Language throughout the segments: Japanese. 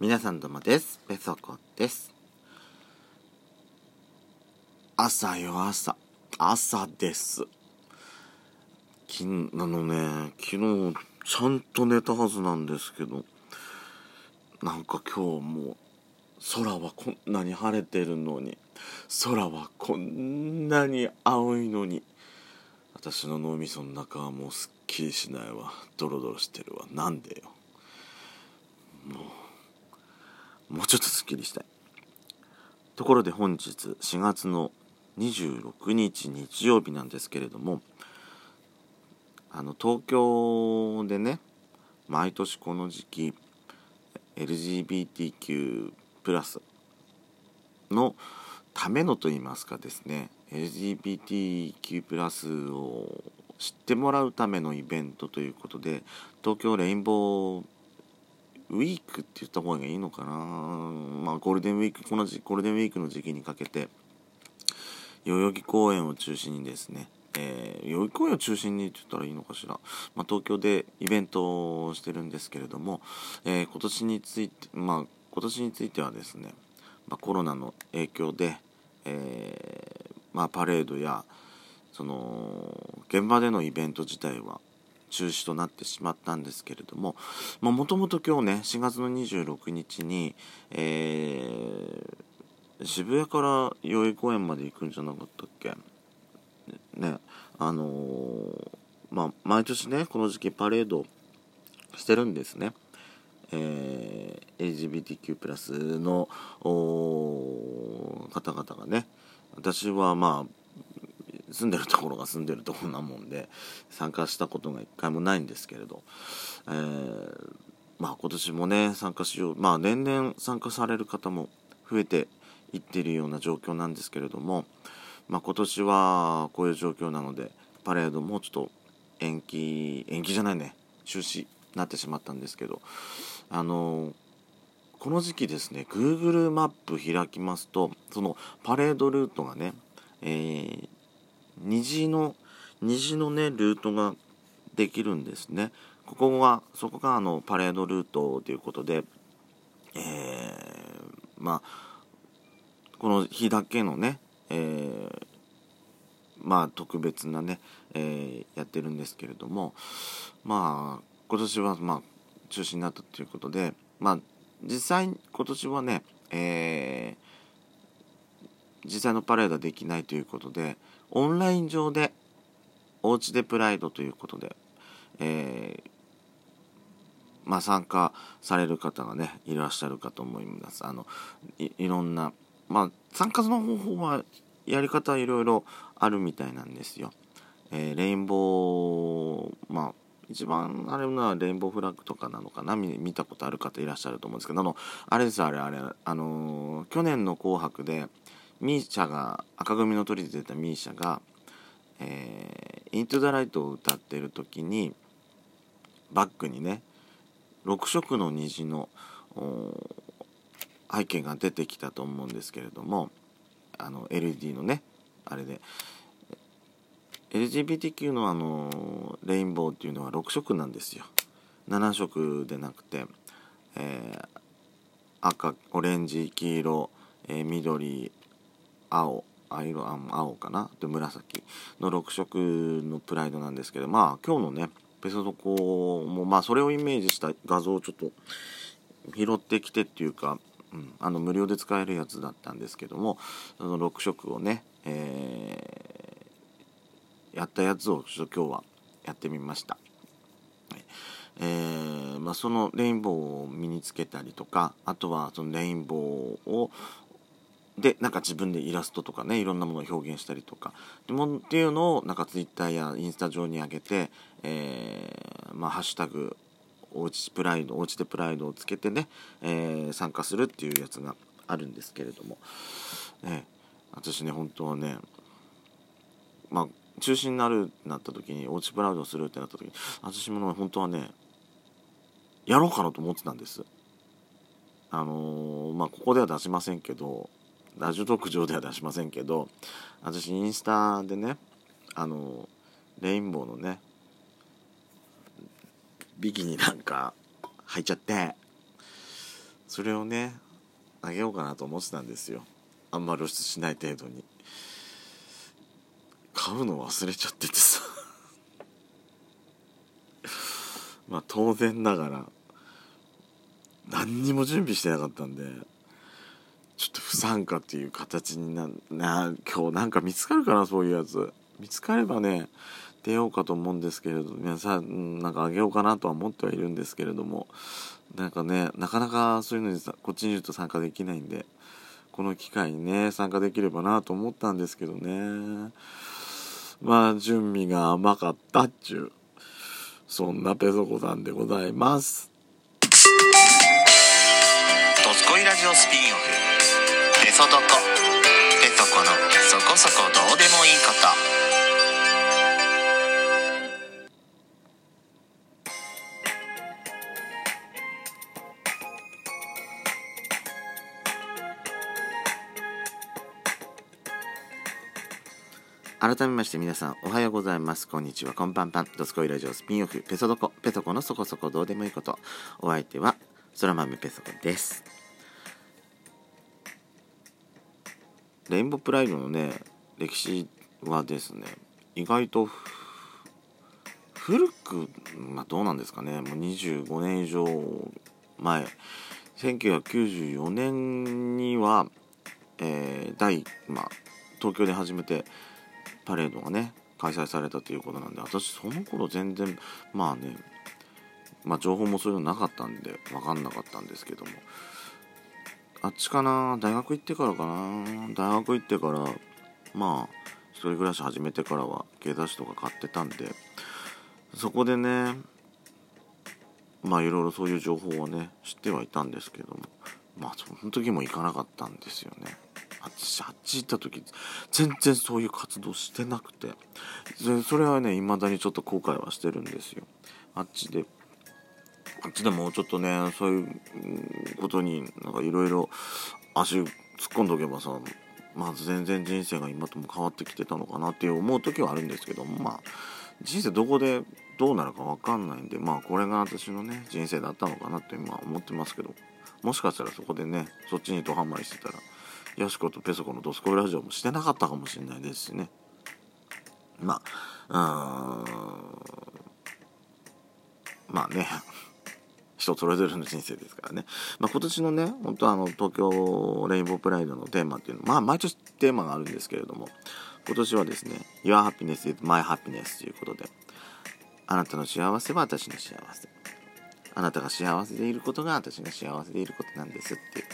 皆さんどうもです。ペソコです。朝よ朝。朝です。きあのね昨日ちゃんと寝たはずなんですけどなんか今日も空はこんなに晴れてるのに空はこんなに青いのに私の脳みその中はもうすっきりしないわ。ドロドロしてるわ。なんでよ。もうもうちょっとすっきりしたい。ところで本日4月の26日日曜日なんですけれどもあの東京でね毎年この時期 LGBTQ+ のためのと言いますかですね LGBTQ+ を知ってもらうためのイベントということで東京レインボーウィークって言った方がいいのかな？まあゴールデンウィークこのゴールデンウィークの時期にかけて代々木公園を中心にですねえー、代々木公園を中心にって言ったらいいのかしら、まあ、東京でイベントをしてるんですけれども、えー、今年についてまあ今年についてはですね、まあ、コロナの影響で、えー、まあ、パレードやその現場でのイベント自体は中止となってしまったんですけれどももともと今日ね4月の26日に、えー、渋谷から代々木公園まで行くんじゃなかったっけ？ねあのー、まあ毎年ねこの時期パレードしてるんですね。えー、LGBTQ+ の方々がね私はまあ住んでるところが住んでるところなもんで参加したことが一回もないんですけれど、えー、まあ今年もね参加しようまあ年々参加される方も増えていってるような状況なんですけれども、まあ、今年はこういう状況なのでパレードもちょっと延期延期じゃないね中止になってしまったんですけどあのこの時期ですね Google マップ開きますとそのパレードルートがね、えー、虹の虹のねルートができるんですね。ここがそこがあのパレードルートということでえー、まあこの日だけのね、えー、まあ特別なね、えー、やってるんですけれどもまあ今年はまあ中止になったということでまあ実際今年はね、えー、実際のパレードはできないということでオンライン上でおうちでプライドということで、えー、まあ、参加される方がねいらっしゃるかと思いますあのいろんなまあ参加の方法はやり方はいろいろあるみたいなんですよ。えー、レインボーまあ一番あれはレインボーフラッグとかなのかな？見たことある方いらっしゃると思うんですけどあのあれですあれあれあのー、去年の「紅白」でミーシャが赤組の鳥で出たミーシャが「えー、イントゥ・ザ・ライト」を歌ってる時にバックにね6色の虹の背景が出てきたと思うんですけれどもあの LED のねあれで LGBTQ のあのレインボーっていうのは6色なんですよ。7色でなくて、えー、赤オレンジ黄色、えー、緑青色青かな？で紫の6色のプライドなんですけどまあ今日のねペソドコもまあそれをイメージした画像をちょっと拾ってきてっていうかうん、あの無料で使えるやつだったんですけどもその6色をね、えー、やったやつをちょっと今日はやってみました。えー、まあ、そのレインボーを身につけたりとかあとはそのレインボーをでなんか自分でイラストとかねいろんなものを表現したりとかでもっていうのをなんかツイッターやインスタ上に上げて、えー、まあ、ハッシュタグおうちプライドおうちでプライドをつけてね、えー、参加するっていうやつがあるんですけれども、ね、私ね本当はねまあ中止になるってなった時におうちプライドをするってなった時に私も本当はねやろうかなと思ってたんです。あのー、まあここでは出しませんけどラジオ特上では出しませんけど私インスタでねあのレインボーのねビキニなんか履いちゃってそれをねあげようかなと思ってたんですよ。あんま露出しない程度に。買うの忘れちゃっててさ。まあ当然ながら何にも準備してなかったんで参加っていう形になな今日なんか見つかるかなそういうやつ。見つかればね出ようかと思うんですけれど皆さんなんかあげようかなとは思ってはいるんですけれども。なんかねなかなかそういうのにさこっちにいると参加できないんでこの機会にね参加できればなと思ったんですけどね。まあ準備が甘かったっちゅうそんなペソコさんでございます。ドスコイラジオスピンオフ「ペソドコ」「ペソコのそこそこどうでもいいこと」改めまして皆さんおはようございます。こんにちは。こんばんぱん。ドスコイラジオスピンオフ。ペソドコペソコのそこそこどうでもいいこと。お相手はそら豆ペソコです。レインボープライドのね歴史はですね意外と古くまあどうなんですかね。もう25年以上前。1994年には、えー、第、まあ、東京で初めてパレードがね開催されたということなんで私その頃全然まあねまあ情報もそういうのなかったんで分かんなかったんですけども。あっちかな？大学行ってからかな？大学行ってからまあ一人暮らし始めてからは芸雑誌とか買ってたんでそこでねまあいろいろそういう情報はね知ってはいたんですけどもまあその時も行かなかったんですよね。私あっち行った時全然そういう活動してなくてそれはね未だにちょっと後悔はしてるんですよ。あっちであっちでもちょっとねそういうことになんかいろいろ足突っ込んどけばさまず全然人生が今とも変わってきてたのかなって思う時はあるんですけどもまあ人生どこでどうなるか分かんないんでまあこれが私のね人生だったのかなって今思ってますけどもしかしたらそこでねそっちにドハマりしてたらよしことペソコのドスコイラジオもしてなかったかもしれないですしね。まあうん。まあね。人それぞれの人生ですからね、まあ、今年のね本当あの東京レインボープライドのテーマっていうのまあ毎年テーマがあるんですけれども今年はですね「Your happiness is my happiness」ということであなたの幸せは私の幸せ。あなたが幸せでいることが私が幸せでいることなんですっていう、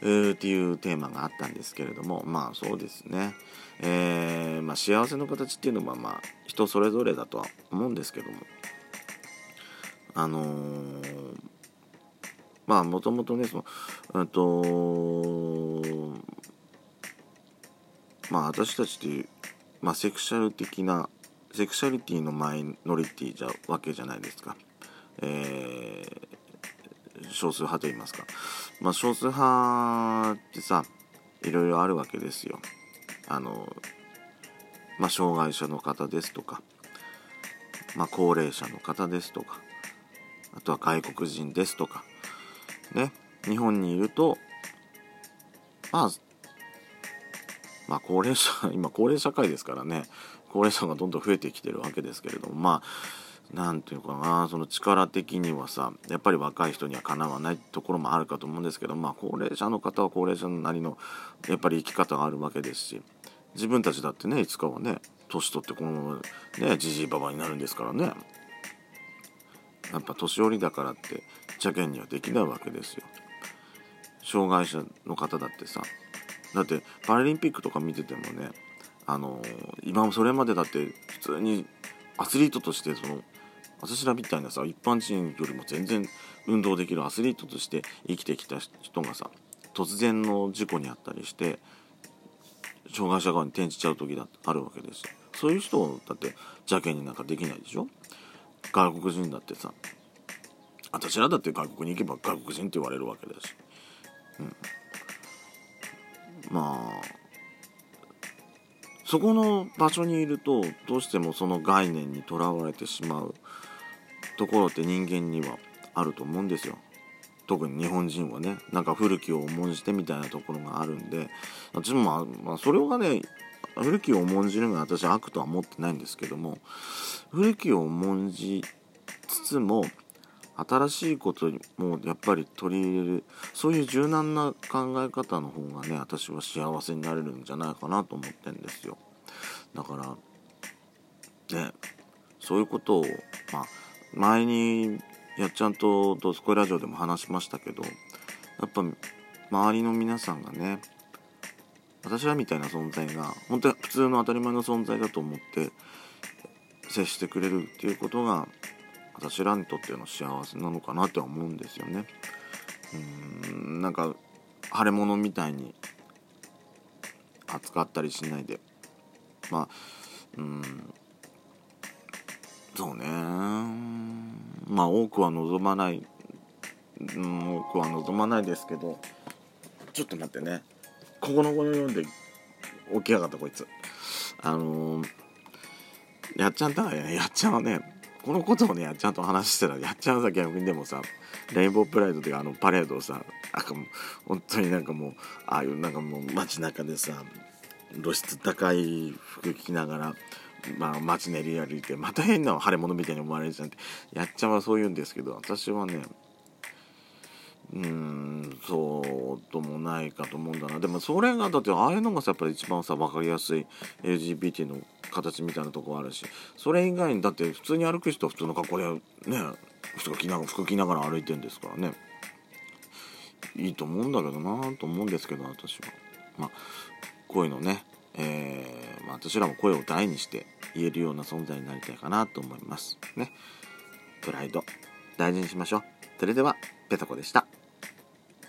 えー、っていうテーマがあったんですけれどもまあそうですね、えー、まあ、幸せの形っていうのはまあ人それぞれだとは思うんですけどもあのー、まあもともとねそのうんとまあ私たちっていう、まあ、セクシャル的なセクシャリティのマイノリティじゃわけじゃないですか。えー、少数派と言いますか、まあ、少数派ってさいろいろあるわけですよ。あのまあ、障害者の方ですとか、まあ、高齢者の方ですとかあとは外国人ですとかね日本にいるとまあまあ高齢者 今高齢社会ですからね高齢者がどんどん増えてきてるわけですけれどもまあ何て言うかなその力的にはさやっぱり若い人にはかなわないところもあるかと思うんですけどまあ高齢者の方は高齢者なりのやっぱり生き方があるわけですし自分たちだってねいつかはね年取ってこのままねじじいばばになるんですからね。やっぱ年寄りだからって邪険にはできないわけですよ。障害者の方だってさ。だってパラリンピックとか見ててもねあの今もそれまでだって普通にアスリートとしてその私らみたいなさ一般人よりも全然運動できるアスリートとして生きてきた人がさ突然の事故にあったりして障害者側に転じちゃう時だあるわけですよ。そういう人だって邪険になんかできないでしょ？外国人だってさ私らだって外国に行けば外国人って言われるわけだし、うん、まあそこの場所にいるとどうしてもその概念にとらわれてしまうところって人間にはあると思うんですよ。特に日本人はねなんか古きを重んじてみたいなところがあるんで私もまあ、まあ、それがね古きを重んじるのが私は悪とは思ってないんですけども古きを重んじつつも新しいことにもやっぱり取り入れるそういう柔軟な考え方の方がね私は幸せになれるんじゃないかなと思ってんですよ。だからねそういうことをまあ前にやっちゃんと「ドスコイラジオ」でも話しましたけどやっぱ周りの皆さんがね私らみたいな存在が本当に普通の当たり前の存在だと思って接してくれるっていうことが私らにとっての幸せなのかなって思うんですよね。うんなんか腫れ物みたいに扱ったりしないで。まあうんそうね。まあ多くは望まない、うん、多くは望まないですけどちょっと待ってね。ここの子の読んで起き上がったこいつ。あのー、やっちゃんだからねやっちゃんはねこのことをねちゃんと話してたらやっちゃんさ逆にでもさレインボープライドっていうかあのパレードをさなんかも本当になんかもうああいうなんかもう街中でさ露出高い服着ながらまあ、街練り歩いてまた変な腫れ物みたいに思われるじゃんってやっちゃんはそう言うんですけど私はねうんそうともないかと思うんだな。でもそれがだってああいうのがさやっぱり一番さ分かりやすい LGBT の形みたいなとこあるしそれ以外にだって普通に歩く人は普通の格好でね服着な服着ながら歩いてるんですからね。いいと思うんだけどなと思うんですけど私は。まあこういうのねえー、まあ、私らも声を大にして言えるような存在になりたいかなと思います。ね。プライド大事にしましょう。それではペタコでした。